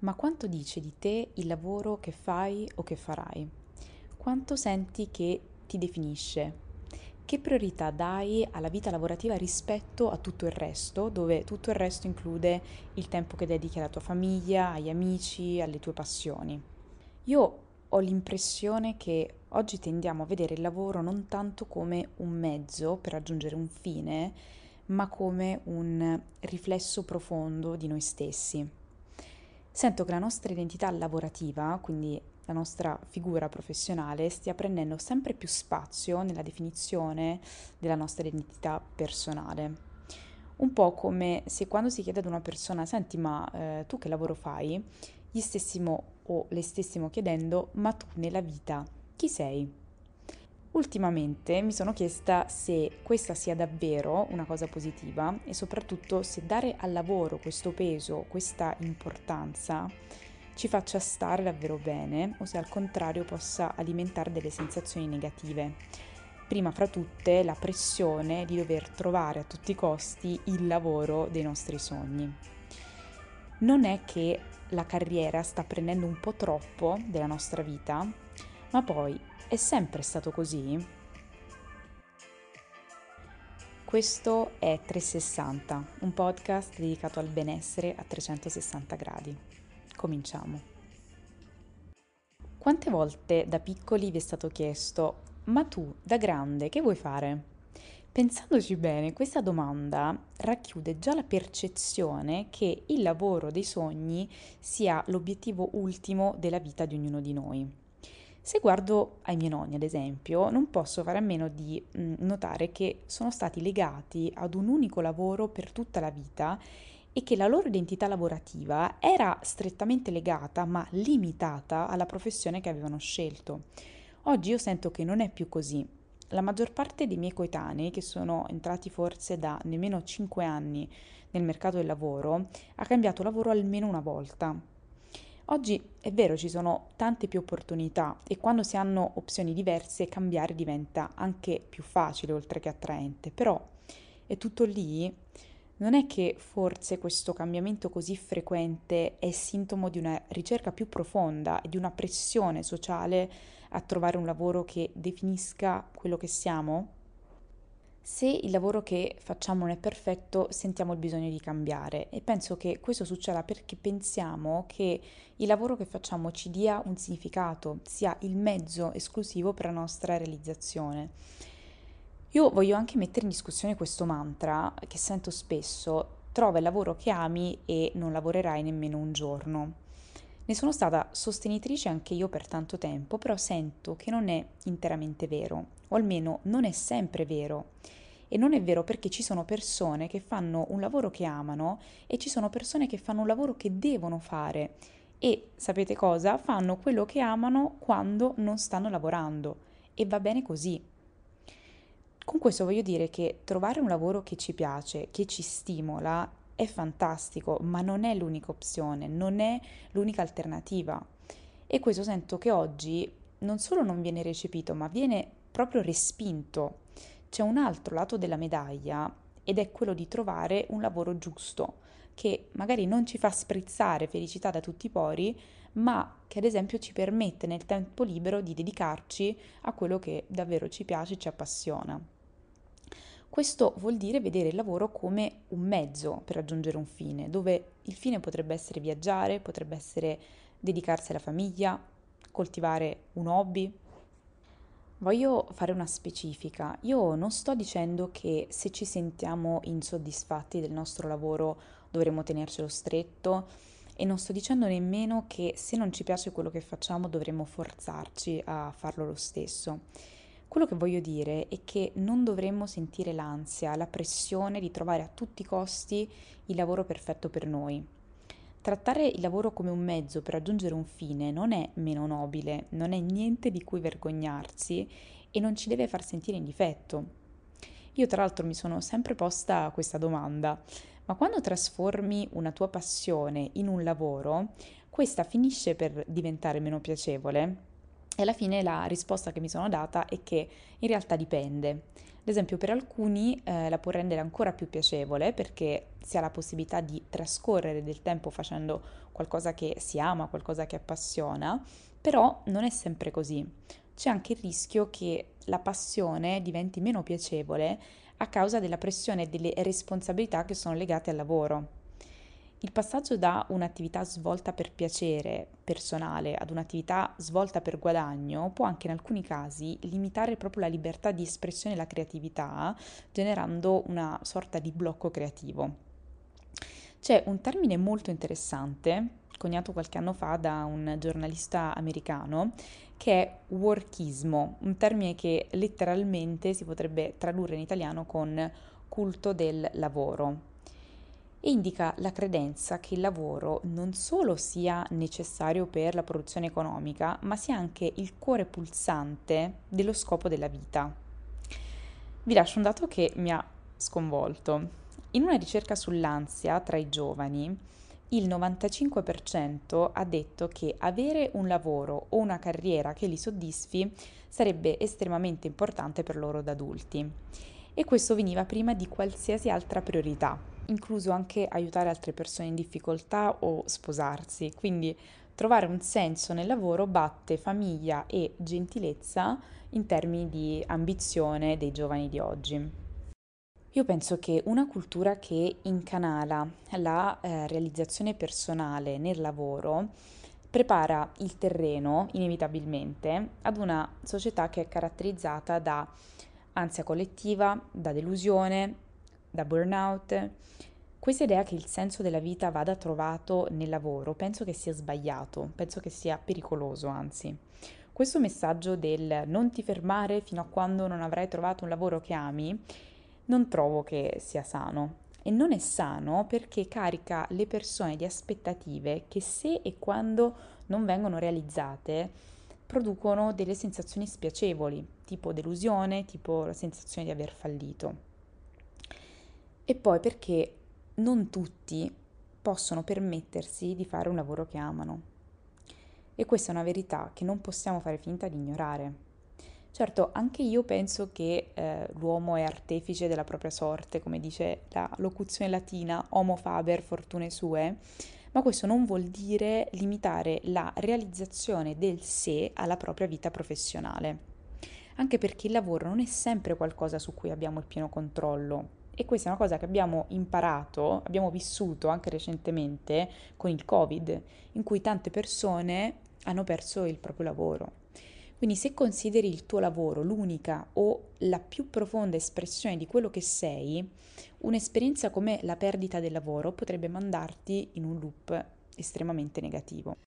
Ma quanto dice di te il lavoro che fai o che farai? Quanto senti che ti definisce? Che priorità dai alla vita lavorativa rispetto a tutto il resto, dove tutto il resto include il tempo che dedichi alla tua famiglia, agli amici, alle tue passioni? Io ho l'impressione che oggi tendiamo a vedere il lavoro non tanto come un mezzo per raggiungere un fine, ma come un riflesso profondo di noi stessi. Sento che la nostra identità lavorativa, quindi la nostra figura professionale, stia prendendo sempre più spazio nella definizione della nostra identità personale. Un po' come se quando si chiede ad una persona, senti ma eh, tu che lavoro fai? Gli stessimo o le stessimo chiedendo, ma tu nella vita chi sei? Ultimamente mi sono chiesta se questa sia davvero una cosa positiva e soprattutto se dare al lavoro questo peso, questa importanza ci faccia stare davvero bene o se al contrario possa alimentare delle sensazioni negative. Prima fra tutte la pressione di dover trovare a tutti i costi il lavoro dei nostri sogni. Non è che la carriera sta prendendo un po' troppo della nostra vita, ma poi è sempre stato così? Questo è 360, un podcast dedicato al benessere a 360 gradi. Cominciamo. Quante volte da piccoli vi è stato chiesto, ma tu da grande che vuoi fare? Pensandoci bene, questa domanda racchiude già la percezione che il lavoro dei sogni sia l'obiettivo ultimo della vita di ognuno di noi. Se guardo ai miei nonni, ad esempio, non posso fare a meno di mm, notare che sono stati legati ad un unico lavoro per tutta la vita e che la loro identità lavorativa era strettamente legata ma limitata alla professione che avevano scelto. Oggi io sento che non è più così. La maggior parte dei miei coetanei, che sono entrati forse da nemmeno 5 anni nel mercato del lavoro, ha cambiato lavoro almeno una volta Oggi è vero, ci sono tante più opportunità e quando si hanno opzioni diverse cambiare diventa anche più facile oltre che attraente, però è tutto lì. Non è che forse questo cambiamento così frequente è sintomo di una ricerca più profonda e di una pressione sociale a trovare un lavoro che definisca quello che siamo? Se il lavoro che facciamo non è perfetto, sentiamo il bisogno di cambiare e penso che questo succeda perché pensiamo che il lavoro che facciamo ci dia un significato, sia il mezzo esclusivo per la nostra realizzazione. Io voglio anche mettere in discussione questo mantra che sento spesso, trova il lavoro che ami e non lavorerai nemmeno un giorno. Ne sono stata sostenitrice anche io per tanto tempo, però sento che non è interamente vero, o almeno non è sempre vero. E non è vero perché ci sono persone che fanno un lavoro che amano e ci sono persone che fanno un lavoro che devono fare. E sapete cosa? Fanno quello che amano quando non stanno lavorando. E va bene così. Con questo voglio dire che trovare un lavoro che ci piace, che ci stimola, è fantastico, ma non è l'unica opzione, non è l'unica alternativa. E questo sento che oggi non solo non viene recepito, ma viene proprio respinto c'è un altro lato della medaglia ed è quello di trovare un lavoro giusto, che magari non ci fa sprizzare felicità da tutti i pori, ma che ad esempio ci permette nel tempo libero di dedicarci a quello che davvero ci piace e ci appassiona. Questo vuol dire vedere il lavoro come un mezzo per raggiungere un fine, dove il fine potrebbe essere viaggiare, potrebbe essere dedicarsi alla famiglia, coltivare un hobby, Voglio fare una specifica. Io non sto dicendo che se ci sentiamo insoddisfatti del nostro lavoro dovremmo tenercelo stretto e non sto dicendo nemmeno che se non ci piace quello che facciamo dovremmo forzarci a farlo lo stesso. Quello che voglio dire è che non dovremmo sentire l'ansia, la pressione di trovare a tutti i costi il lavoro perfetto per noi. Trattare il lavoro come un mezzo per raggiungere un fine non è meno nobile, non è niente di cui vergognarsi e non ci deve far sentire in difetto. Io tra l'altro mi sono sempre posta questa domanda, ma quando trasformi una tua passione in un lavoro, questa finisce per diventare meno piacevole? E alla fine la risposta che mi sono data è che in realtà dipende. Ad esempio per alcuni eh, la può rendere ancora più piacevole perché si ha la possibilità di trascorrere del tempo facendo qualcosa che si ama, qualcosa che appassiona, però non è sempre così. C'è anche il rischio che la passione diventi meno piacevole a causa della pressione e delle responsabilità che sono legate al lavoro. Il passaggio da un'attività svolta per piacere personale ad un'attività svolta per guadagno può anche in alcuni casi limitare proprio la libertà di espressione e la creatività, generando una sorta di blocco creativo. C'è un termine molto interessante, coniato qualche anno fa da un giornalista americano, che è workismo, un termine che letteralmente si potrebbe tradurre in italiano con culto del lavoro indica la credenza che il lavoro non solo sia necessario per la produzione economica, ma sia anche il cuore pulsante dello scopo della vita. Vi lascio un dato che mi ha sconvolto. In una ricerca sull'ansia tra i giovani, il 95% ha detto che avere un lavoro o una carriera che li soddisfi sarebbe estremamente importante per loro da adulti. E questo veniva prima di qualsiasi altra priorità, incluso anche aiutare altre persone in difficoltà o sposarsi. Quindi trovare un senso nel lavoro batte famiglia e gentilezza in termini di ambizione dei giovani di oggi. Io penso che una cultura che incanala la eh, realizzazione personale nel lavoro prepara il terreno inevitabilmente ad una società che è caratterizzata da ansia collettiva, da delusione, da burnout. Questa idea che il senso della vita vada trovato nel lavoro penso che sia sbagliato, penso che sia pericoloso anzi. Questo messaggio del non ti fermare fino a quando non avrai trovato un lavoro che ami non trovo che sia sano. E non è sano perché carica le persone di aspettative che se e quando non vengono realizzate producono delle sensazioni spiacevoli, tipo delusione, tipo la sensazione di aver fallito. E poi perché non tutti possono permettersi di fare un lavoro che amano. E questa è una verità che non possiamo fare finta di ignorare. Certo, anche io penso che eh, l'uomo è artefice della propria sorte, come dice la locuzione latina homo faber fortune sue, ma questo non vuol dire limitare la realizzazione del sé alla propria vita professionale. Anche perché il lavoro non è sempre qualcosa su cui abbiamo il pieno controllo. E questa è una cosa che abbiamo imparato, abbiamo vissuto anche recentemente con il Covid, in cui tante persone hanno perso il proprio lavoro. Quindi se consideri il tuo lavoro l'unica o la più profonda espressione di quello che sei, un'esperienza come la perdita del lavoro potrebbe mandarti in un loop estremamente negativo.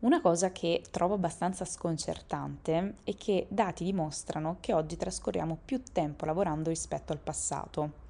Una cosa che trovo abbastanza sconcertante è che dati dimostrano che oggi trascorriamo più tempo lavorando rispetto al passato.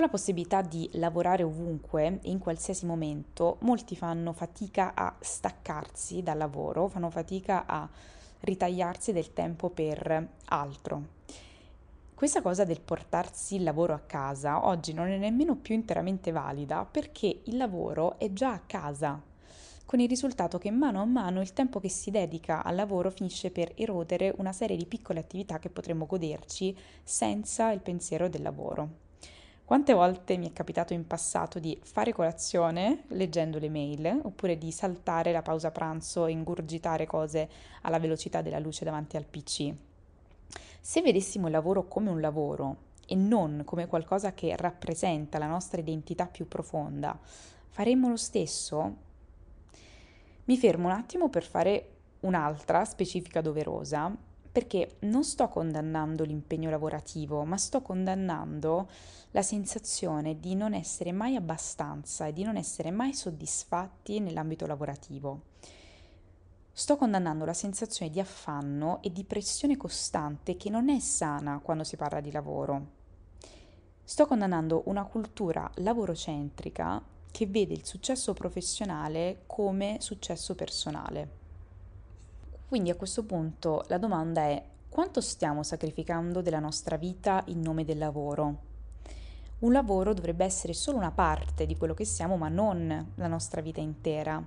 Con la possibilità di lavorare ovunque e in qualsiasi momento, molti fanno fatica a staccarsi dal lavoro, fanno fatica a ritagliarsi del tempo per altro. Questa cosa del portarsi il lavoro a casa oggi non è nemmeno più interamente valida perché il lavoro è già a casa, con il risultato che mano a mano il tempo che si dedica al lavoro finisce per erodere una serie di piccole attività che potremmo goderci senza il pensiero del lavoro. Quante volte mi è capitato in passato di fare colazione leggendo le mail oppure di saltare la pausa pranzo e ingurgitare cose alla velocità della luce davanti al PC? Se vedessimo il lavoro come un lavoro e non come qualcosa che rappresenta la nostra identità più profonda, faremmo lo stesso? Mi fermo un attimo per fare un'altra specifica doverosa, perché non sto condannando l'impegno lavorativo, ma sto condannando la sensazione di non essere mai abbastanza e di non essere mai soddisfatti nell'ambito lavorativo. Sto condannando la sensazione di affanno e di pressione costante che non è sana quando si parla di lavoro. Sto condannando una cultura lavorocentrica che vede il successo professionale come successo personale. Quindi a questo punto la domanda è quanto stiamo sacrificando della nostra vita in nome del lavoro? Un lavoro dovrebbe essere solo una parte di quello che siamo, ma non la nostra vita intera.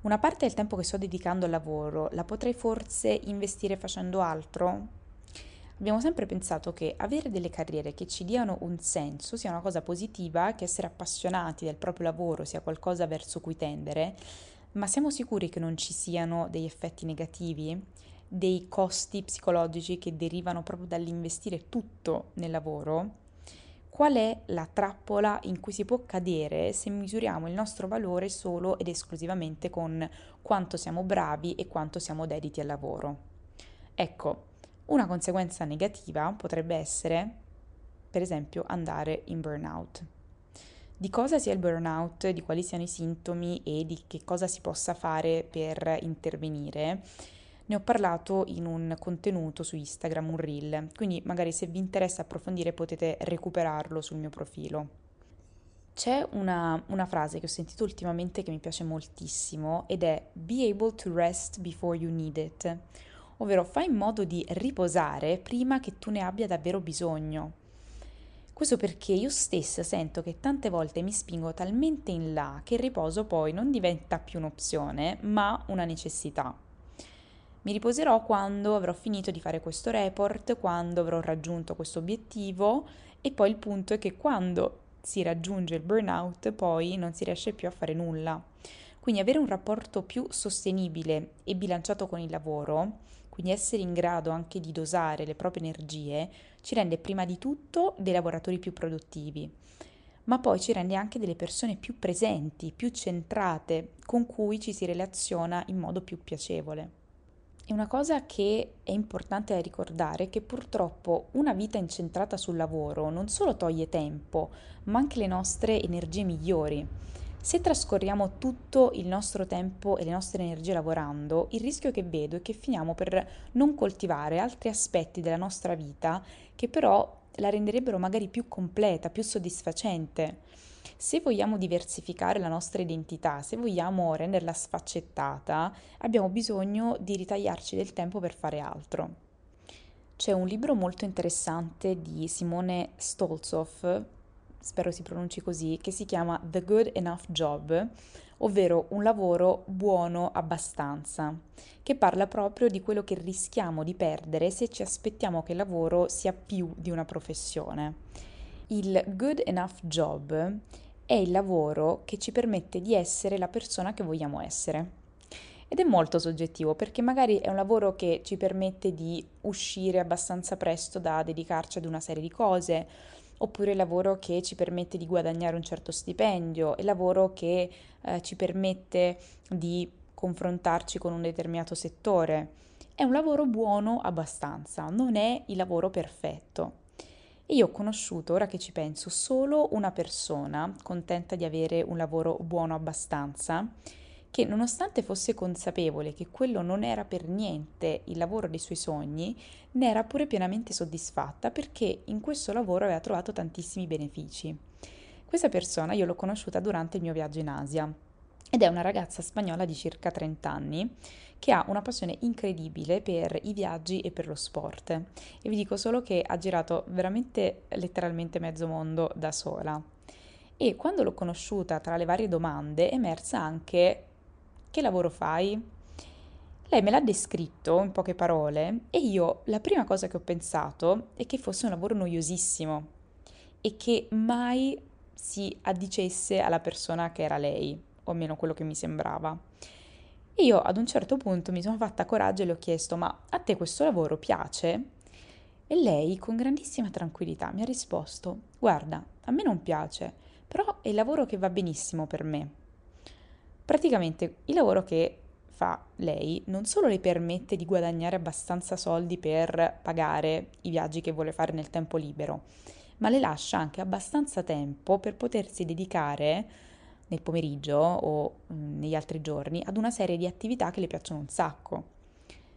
Una parte del tempo che sto dedicando al lavoro la potrei forse investire facendo altro? Abbiamo sempre pensato che avere delle carriere che ci diano un senso sia una cosa positiva, che essere appassionati del proprio lavoro sia qualcosa verso cui tendere, ma siamo sicuri che non ci siano degli effetti negativi? dei costi psicologici che derivano proprio dall'investire tutto nel lavoro, qual è la trappola in cui si può cadere se misuriamo il nostro valore solo ed esclusivamente con quanto siamo bravi e quanto siamo dediti al lavoro. Ecco, una conseguenza negativa potrebbe essere, per esempio, andare in burnout. Di cosa sia il burnout, di quali siano i sintomi e di che cosa si possa fare per intervenire, ne ho parlato in un contenuto su Instagram, un reel, quindi magari se vi interessa approfondire potete recuperarlo sul mio profilo. C'è una, una, frase che ho sentito ultimamente che mi piace moltissimo ed è Be able to rest before you need it, ovvero fai in modo di riposare prima che tu ne abbia davvero bisogno. Questo perché io stessa sento che tante volte mi spingo talmente in là che il riposo poi non diventa più un'opzione, ma una necessità. Mi riposerò quando avrò finito di fare questo report, quando avrò raggiunto questo obiettivo e poi il punto è che quando si raggiunge il burnout poi non si riesce più a fare nulla. Quindi avere un rapporto più sostenibile e bilanciato con il lavoro, quindi essere in grado anche di dosare le proprie energie, ci rende prima di tutto dei lavoratori più produttivi, ma poi ci rende anche delle persone più presenti, più centrate, con cui ci si relaziona in modo più piacevole. E una cosa che è importante da ricordare è che purtroppo una vita incentrata sul lavoro non solo toglie tempo, ma anche le nostre energie migliori. Se trascorriamo tutto il nostro tempo e le nostre energie lavorando, il rischio che vedo è che finiamo per non coltivare altri aspetti della nostra vita che però la renderebbero magari più completa, più soddisfacente. Se vogliamo diversificare la nostra identità, se vogliamo renderla sfaccettata, abbiamo bisogno di ritagliarci del tempo per fare altro. C'è un libro molto interessante di Simone Stolzow, spero si pronunci così, che si chiama The Good Enough Job, ovvero un lavoro buono abbastanza, che parla proprio di quello che rischiamo di perdere se ci aspettiamo che il lavoro sia più di una professione. Il good enough job è il lavoro che ci permette di essere la persona che vogliamo essere. Ed è molto soggettivo perché magari è un lavoro che ci permette di uscire abbastanza presto da dedicarci ad una serie di cose, oppure il lavoro che ci permette di guadagnare un certo stipendio, il lavoro che eh, ci permette di confrontarci con un determinato settore. È un lavoro buono abbastanza, non è il lavoro perfetto. E io ho conosciuto, ora che ci penso, solo una persona contenta di avere un lavoro buono abbastanza, che nonostante fosse consapevole che quello non era per niente il lavoro dei suoi sogni, ne era pure pienamente soddisfatta perché in questo lavoro aveva trovato tantissimi benefici. Questa persona io l'ho conosciuta durante il mio viaggio in Asia ed è una ragazza spagnola di circa 30 anni che ha una passione incredibile per i viaggi e per lo sport. E vi dico solo che ha girato veramente letteralmente mezzo mondo da sola. E quando l'ho conosciuta, tra le varie domande, è emersa anche che lavoro fai? Lei me l'ha descritto in poche parole e io la prima cosa che ho pensato è che fosse un lavoro noiosissimo e che mai si addicesse alla persona che era lei, o almeno quello che mi sembrava. E io ad un certo punto mi sono fatta coraggio e le ho chiesto: Ma a te questo lavoro piace? E lei, con grandissima tranquillità, mi ha risposto: Guarda, a me non piace, però è il lavoro che va benissimo per me. Praticamente il lavoro che fa lei non solo le permette di guadagnare abbastanza soldi per pagare i viaggi che vuole fare nel tempo libero, ma le lascia anche abbastanza tempo per potersi dedicare nel pomeriggio o mm, negli altri giorni ad una serie di attività che le piacciono un sacco.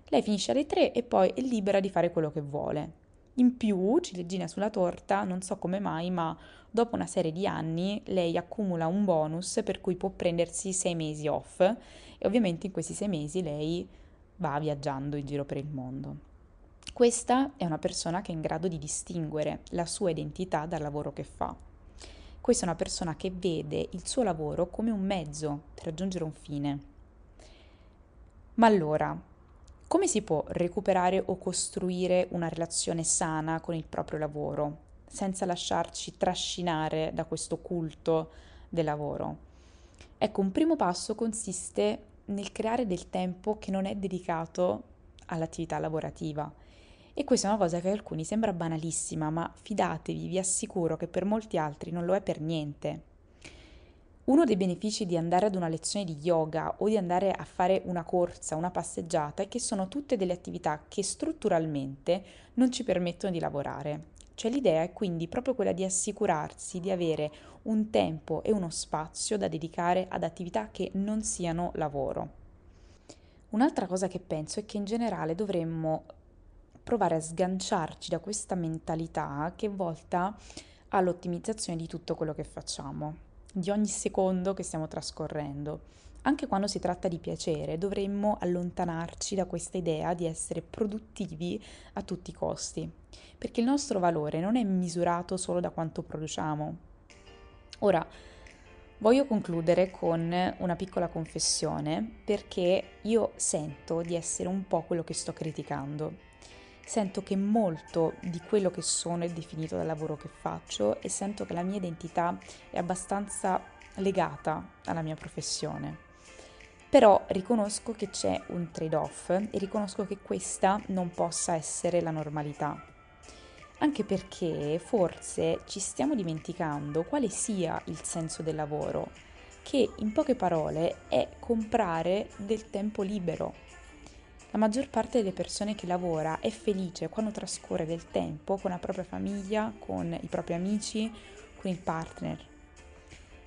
Lei finisce alle 3 e poi è libera di fare quello che vuole. In più, ciliegina sulla torta, non so come mai, ma dopo una serie di anni lei accumula un bonus per cui può prendersi sei mesi off e ovviamente in questi sei mesi lei va viaggiando in giro per il mondo. Questa è una persona che è in grado di distinguere la sua identità dal lavoro che fa. Questa è una persona che vede il suo lavoro come un mezzo per raggiungere un fine. Ma allora, come si può recuperare o costruire una relazione sana con il proprio lavoro, senza lasciarci trascinare da questo culto del lavoro? Ecco, un primo passo consiste nel creare del tempo che non è dedicato all'attività lavorativa e questa è una cosa che a alcuni sembra banalissima, ma fidatevi, vi assicuro che per molti altri non lo è per niente. Uno dei benefici di andare ad una lezione di yoga o di andare a fare una corsa, una passeggiata, è che sono tutte delle attività che strutturalmente non ci permettono di lavorare. Cioè l'idea è quindi proprio quella di assicurarsi di avere un tempo e uno spazio da dedicare ad attività che non siano lavoro. Un'altra cosa che penso è che in generale dovremmo provare a sganciarci da questa mentalità che è volta all'ottimizzazione di tutto quello che facciamo, di ogni secondo che stiamo trascorrendo. Anche quando si tratta di piacere, dovremmo allontanarci da questa idea di essere produttivi a tutti i costi, perché il nostro valore non è misurato solo da quanto produciamo. Ora, voglio concludere con una piccola confessione, perché io sento di essere un po' quello che sto criticando sento che molto di quello che sono è definito dal lavoro che faccio e sento che la mia identità è abbastanza legata alla mia professione. Però riconosco che c'è un trade-off e riconosco che questa non possa essere la normalità. Anche perché forse ci stiamo dimenticando quale sia il senso del lavoro, che in poche parole è comprare del tempo libero la maggior parte delle persone che lavora è felice quando trascorre del tempo con la propria famiglia, con i propri amici, con il partner.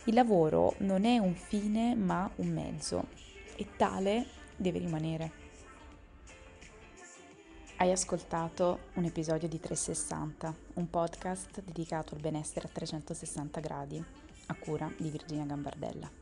Il lavoro non è un fine ma un mezzo e tale deve rimanere. Hai ascoltato un episodio di 360, un podcast dedicato al benessere a 360 gradi, a cura di Virginia Gambardella.